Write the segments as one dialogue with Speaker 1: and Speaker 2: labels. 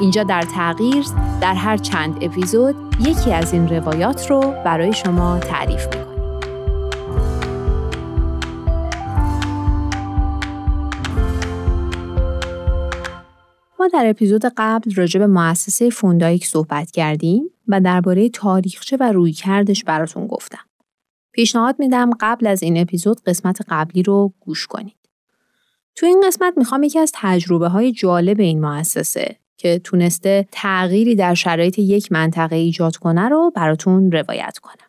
Speaker 1: اینجا در تغییر در هر چند اپیزود یکی از این روایات رو برای شما تعریف می‌کنیم. ما در اپیزود قبل راجع به مؤسسه فوندایک صحبت کردیم و درباره تاریخچه و رویکردش براتون گفتم. پیشنهاد میدم قبل از این اپیزود قسمت قبلی رو گوش کنید. تو این قسمت می‌خوام یکی از تجربه های جالب این مؤسسه که تونسته تغییری در شرایط یک منطقه ایجاد کنه رو براتون روایت کنم.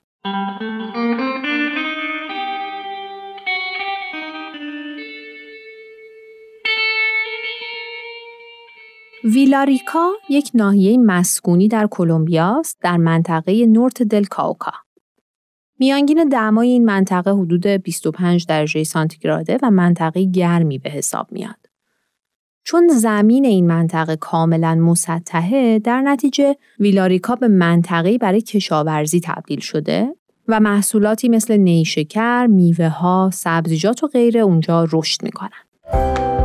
Speaker 1: ویلاریکا یک ناحیه مسکونی در کلمبیا است در منطقه نورت دل کاوکا. میانگین دمای این منطقه حدود 25 درجه سانتیگراده و منطقه گرمی به حساب میاد. چون زمین این منطقه کاملا مسطحه در نتیجه ویلاریکا به منطقه برای کشاورزی تبدیل شده و محصولاتی مثل نیشکر، میوه ها، سبزیجات و غیره اونجا رشد می‌کنن.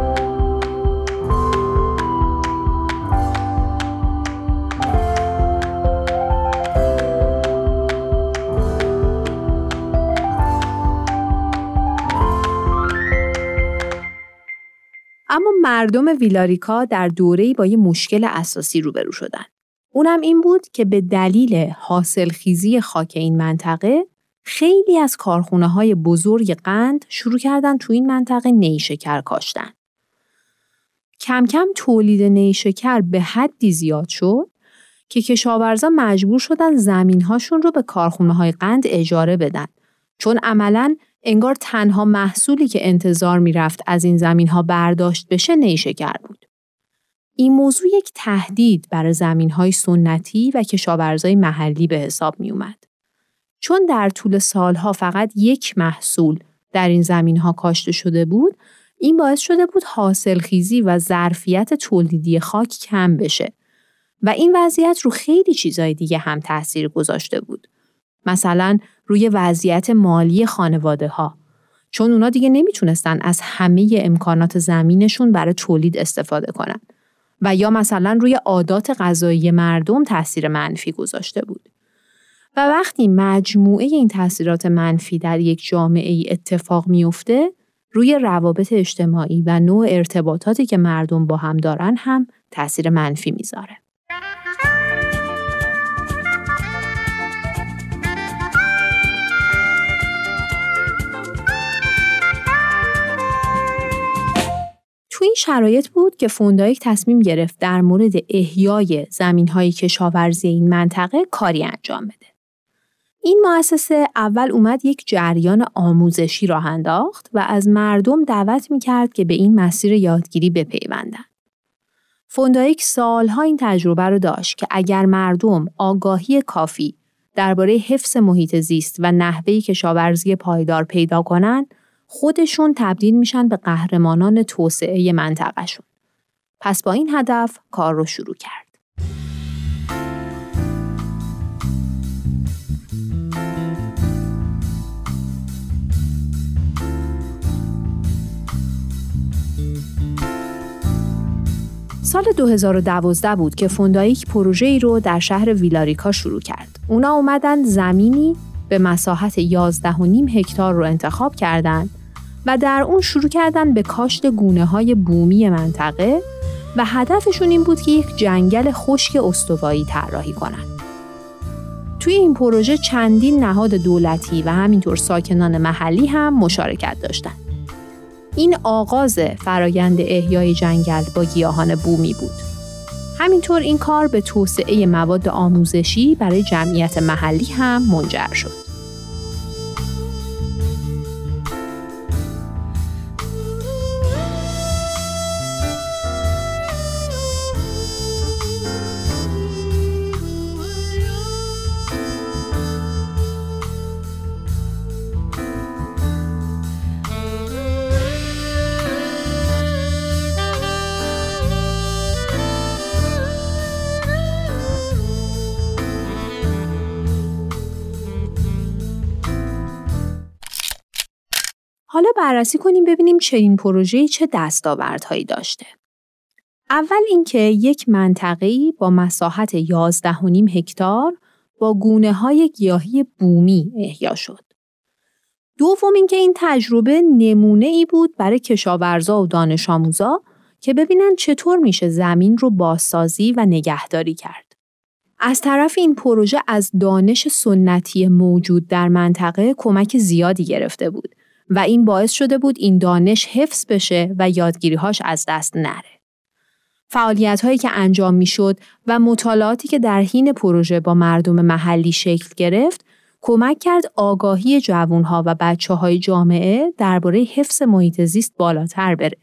Speaker 1: اما مردم ویلاریکا در دوره‌ای با یه مشکل اساسی روبرو شدن. اونم این بود که به دلیل حاصلخیزی خاک این منطقه خیلی از کارخونه های بزرگ قند شروع کردن تو این منطقه نیشکر کاشتن. کم کم تولید نیشکر به حدی زیاد شد که کشاورزا مجبور شدن زمینهاشون رو به کارخونه های قند اجاره بدن چون عملاً انگار تنها محصولی که انتظار می‌رفت از این زمین ها برداشت بشه نیشکر بود. این موضوع یک تهدید برای زمین های سنتی و کشاورزای محلی به حساب می اومد. چون در طول سالها فقط یک محصول در این زمین ها کاشته شده بود، این باعث شده بود حاصل خیزی و ظرفیت تولیدی خاک کم بشه و این وضعیت رو خیلی چیزای دیگه هم تاثیر گذاشته بود. مثلا روی وضعیت مالی خانواده ها چون اونا دیگه نمی‌تونستن از همه امکانات زمینشون برای تولید استفاده کنن و یا مثلا روی عادات غذایی مردم تاثیر منفی گذاشته بود. و وقتی مجموعه این تاثیرات منفی در یک جامعه ای اتفاق میفته روی روابط اجتماعی و نوع ارتباطاتی که مردم با هم دارن هم تاثیر منفی می‌ذاره. تو این شرایط بود که فوندایک تصمیم گرفت در مورد احیای زمین های کشاورزی این منطقه کاری انجام بده. این مؤسسه اول اومد یک جریان آموزشی راه انداخت و از مردم دعوت می کرد که به این مسیر یادگیری بپیوندن. فوندایک سالها این تجربه رو داشت که اگر مردم آگاهی کافی درباره حفظ محیط زیست و نحوه کشاورزی پایدار پیدا کنند، خودشون تبدیل میشن به قهرمانان توسعه منطقهشون. پس با این هدف کار رو شروع کرد. سال 2012 بود که فوندایک پروژه ای رو در شهر ویلاریکا شروع کرد. اونا اومدن زمینی به مساحت 11.5 هکتار رو انتخاب کردند و در اون شروع کردن به کاشت گونه های بومی منطقه و هدفشون این بود که یک جنگل خشک استوایی طراحی کنند. توی این پروژه چندین نهاد دولتی و همینطور ساکنان محلی هم مشارکت داشتند. این آغاز فرایند احیای جنگل با گیاهان بومی بود. همینطور این کار به توسعه مواد آموزشی برای جمعیت محلی هم منجر شد. حالا بررسی کنیم ببینیم چنین پروژه چه دستاوردهایی داشته. اول اینکه یک منطقه‌ای با مساحت 11.5 هکتار با گونه های گیاهی بومی احیا شد. دوم اینکه این تجربه نمونه ای بود برای کشاورزا و دانش آموزا که ببینن چطور میشه زمین رو بازسازی و نگهداری کرد. از طرف این پروژه از دانش سنتی موجود در منطقه کمک زیادی گرفته بود و این باعث شده بود این دانش حفظ بشه و یادگیریهاش از دست نره. فعالیت هایی که انجام می شد و مطالعاتی که در حین پروژه با مردم محلی شکل گرفت کمک کرد آگاهی جوانها و بچه های جامعه درباره حفظ محیط زیست بالاتر بره.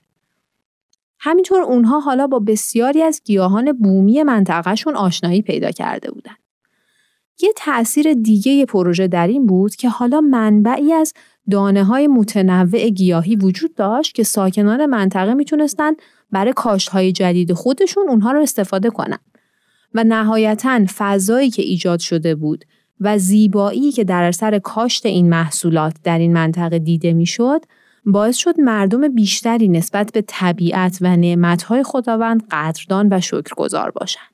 Speaker 1: همینطور اونها حالا با بسیاری از گیاهان بومی منطقهشون آشنایی پیدا کرده بودند. یه تأثیر دیگه پروژه در این بود که حالا منبعی از دانه های متنوع گیاهی وجود داشت که ساکنان منطقه می‌تونستن برای کاشت های جدید خودشون اونها رو استفاده کنن. و نهایتا فضایی که ایجاد شده بود و زیبایی که در اثر کاشت این محصولات در این منطقه دیده می‌شد باعث شد مردم بیشتری نسبت به طبیعت و نعمتهای خداوند قدردان و شکرگزار باشند.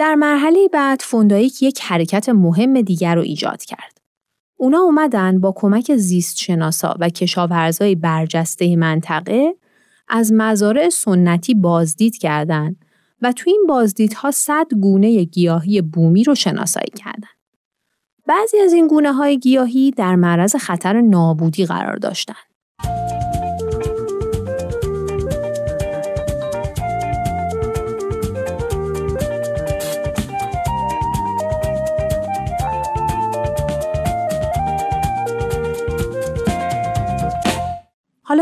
Speaker 1: در مرحله بعد فوندایک یک حرکت مهم دیگر رو ایجاد کرد. اونا اومدن با کمک زیست شناسا و کشاورزای برجسته منطقه از مزارع سنتی بازدید کردند و تو این بازدیدها صد گونه گیاهی بومی رو شناسایی کردند. بعضی از این گونه های گیاهی در معرض خطر نابودی قرار داشتند.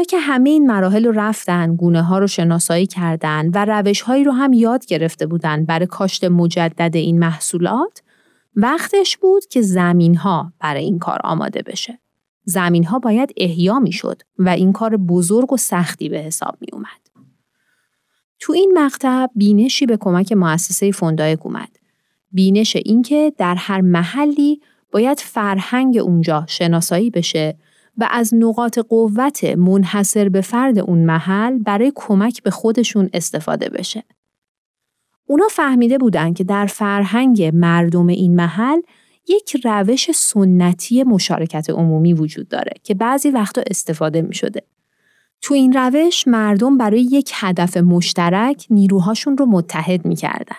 Speaker 1: که همه این مراحل رو رفتن، گونه ها رو شناسایی کردن و روش هایی رو هم یاد گرفته بودن برای کاشت مجدد این محصولات، وقتش بود که زمین ها برای این کار آماده بشه. زمین ها باید احیا می شد و این کار بزرگ و سختی به حساب می اومد. تو این مقطع بینشی به کمک مؤسسه فوندایک اومد. بینش اینکه در هر محلی باید فرهنگ اونجا شناسایی بشه و از نقاط قوت منحصر به فرد اون محل برای کمک به خودشون استفاده بشه. اونا فهمیده بودن که در فرهنگ مردم این محل یک روش سنتی مشارکت عمومی وجود داره که بعضی وقتا استفاده می شده. تو این روش مردم برای یک هدف مشترک نیروهاشون رو متحد می کردن.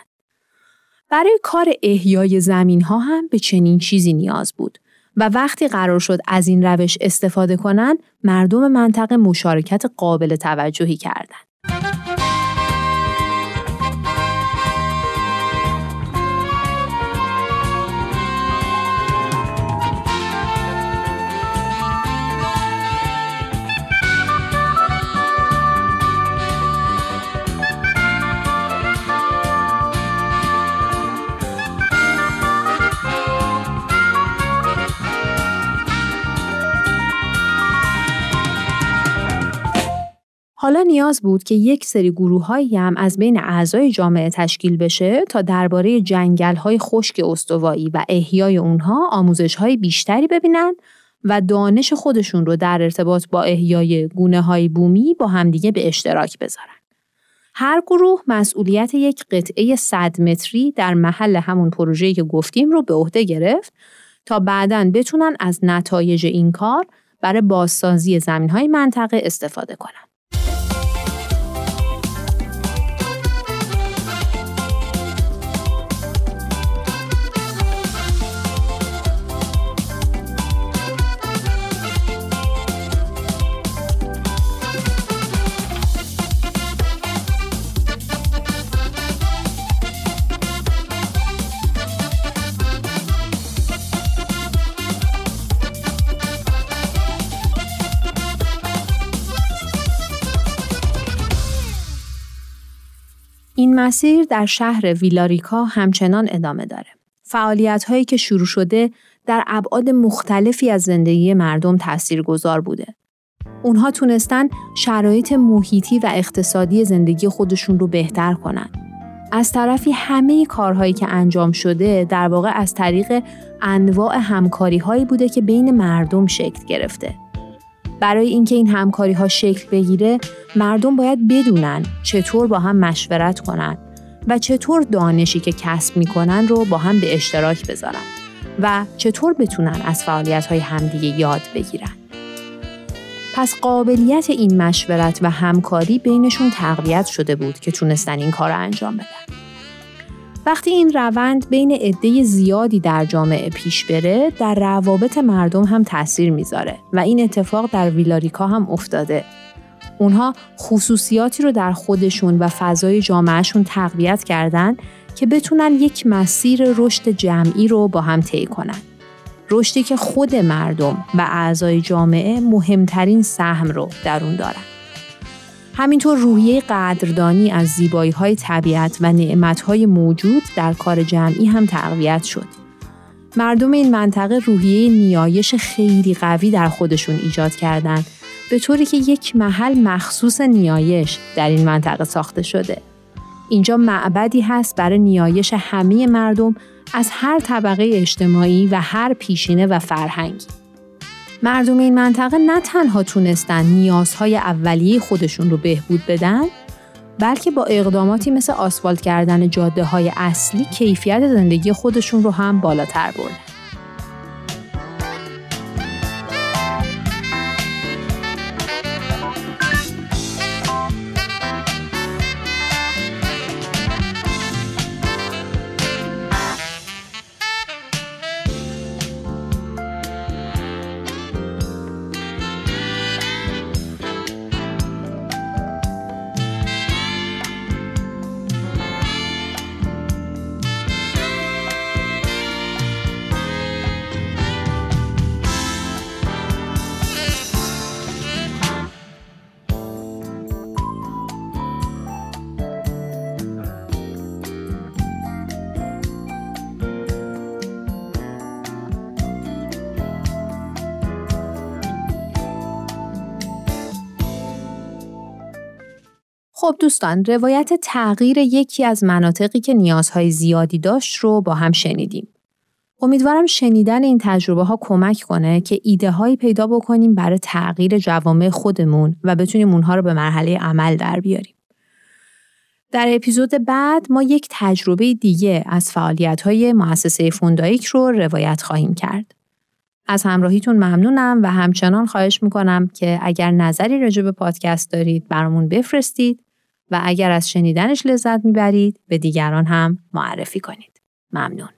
Speaker 1: برای کار احیای زمین ها هم به چنین چیزی نیاز بود و وقتی قرار شد از این روش استفاده کنند مردم منطقه مشارکت قابل توجهی کردند. حالا نیاز بود که یک سری گروههایی هم از بین اعضای جامعه تشکیل بشه تا درباره جنگل های خشک استوایی و احیای اونها آموزش های بیشتری ببینن و دانش خودشون رو در ارتباط با احیای گونه های بومی با همدیگه به اشتراک بذارن. هر گروه مسئولیت یک قطعه 100 متری در محل همون پروژه‌ای که گفتیم رو به عهده گرفت تا بعدا بتونن از نتایج این کار برای بازسازی زمین های منطقه استفاده کنن. مسیر در شهر ویلاریکا همچنان ادامه داره. فعالیت هایی که شروع شده در ابعاد مختلفی از زندگی مردم گذار بوده. اونها تونستن شرایط محیطی و اقتصادی زندگی خودشون رو بهتر کنن. از طرفی همه کارهایی که انجام شده در واقع از طریق انواع همکاری هایی بوده که بین مردم شکل گرفته. برای اینکه این همکاری ها شکل بگیره مردم باید بدونن چطور با هم مشورت کنن و چطور دانشی که کسب می‌کنن رو با هم به اشتراک بذارن و چطور بتونن از فعالیت های همدیگه یاد بگیرن. پس قابلیت این مشورت و همکاری بینشون تقویت شده بود که تونستن این کار رو انجام بدن. وقتی این روند بین عده زیادی در جامعه پیش بره در روابط مردم هم تاثیر می‌ذاره و این اتفاق در ویلاریکا هم افتاده اونها خصوصیاتی رو در خودشون و فضای جامعهشون تقویت کردن که بتونن یک مسیر رشد جمعی رو با هم طی کنن. رشدی که خود مردم و اعضای جامعه مهمترین سهم رو در اون دارن. همینطور روحیه قدردانی از زیبایی های طبیعت و نعمت های موجود در کار جمعی هم تقویت شد. مردم این منطقه روحیه نیایش خیلی قوی در خودشون ایجاد کردند به طوری که یک محل مخصوص نیایش در این منطقه ساخته شده. اینجا معبدی هست برای نیایش همه مردم از هر طبقه اجتماعی و هر پیشینه و فرهنگی. مردم این منطقه نه تنها تونستن نیازهای اولیه خودشون رو بهبود بدن بلکه با اقداماتی مثل آسفالت کردن جاده های اصلی کیفیت زندگی خودشون رو هم بالاتر بردن. خب دوستان روایت تغییر یکی از مناطقی که نیازهای زیادی داشت رو با هم شنیدیم. امیدوارم شنیدن این تجربه ها کمک کنه که ایده هایی پیدا بکنیم برای تغییر جوامع خودمون و بتونیم اونها رو به مرحله عمل در بیاریم. در اپیزود بعد ما یک تجربه دیگه از فعالیت های مؤسسه فوندایک رو روایت خواهیم کرد. از همراهیتون ممنونم و همچنان خواهش می‌کنم که اگر نظری راجع به پادکست دارید برامون بفرستید و اگر از شنیدنش لذت می‌برید به دیگران هم معرفی کنید. ممنون.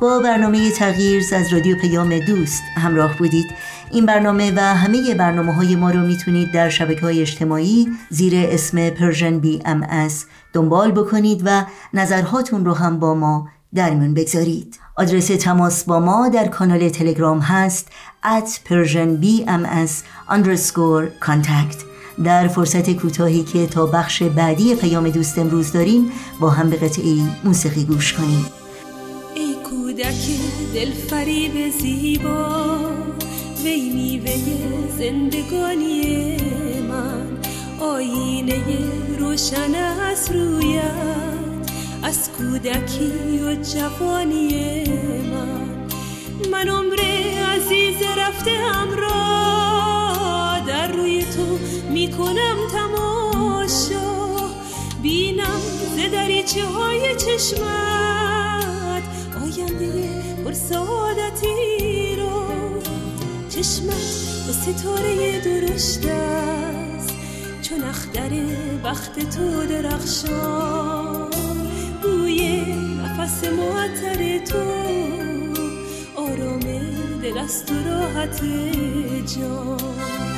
Speaker 2: با برنامه تغییر از رادیو پیام دوست همراه بودید این برنامه و همه برنامه های ما رو می‌تونید در شبکه های اجتماعی زیر اسم پرژن از دنبال بکنید و نظرهاتون رو هم با ما در میون بگذارید. آدرس تماس با ما در کانال تلگرام هست at persianbms underscore contact. در فرصت کوتاهی که تا بخش بعدی پیام دوست امروز داریم با هم به قطعی موسیقی گوش کنیم.
Speaker 3: ای کودک دل فریب زیبا وی میوه زندگانی من. آینه روشن از رویم از کودکی و جوانی من. من عمر عزیز رفته را در روی تو می‌کنم تماشا. بینم ز دریچه های چشمت آینده پر سعادتی رو چشمت و ستاره درشتت چون اختر وقت تو درخشان. بوی نفس معطر تو آرام دل است و راحت جان.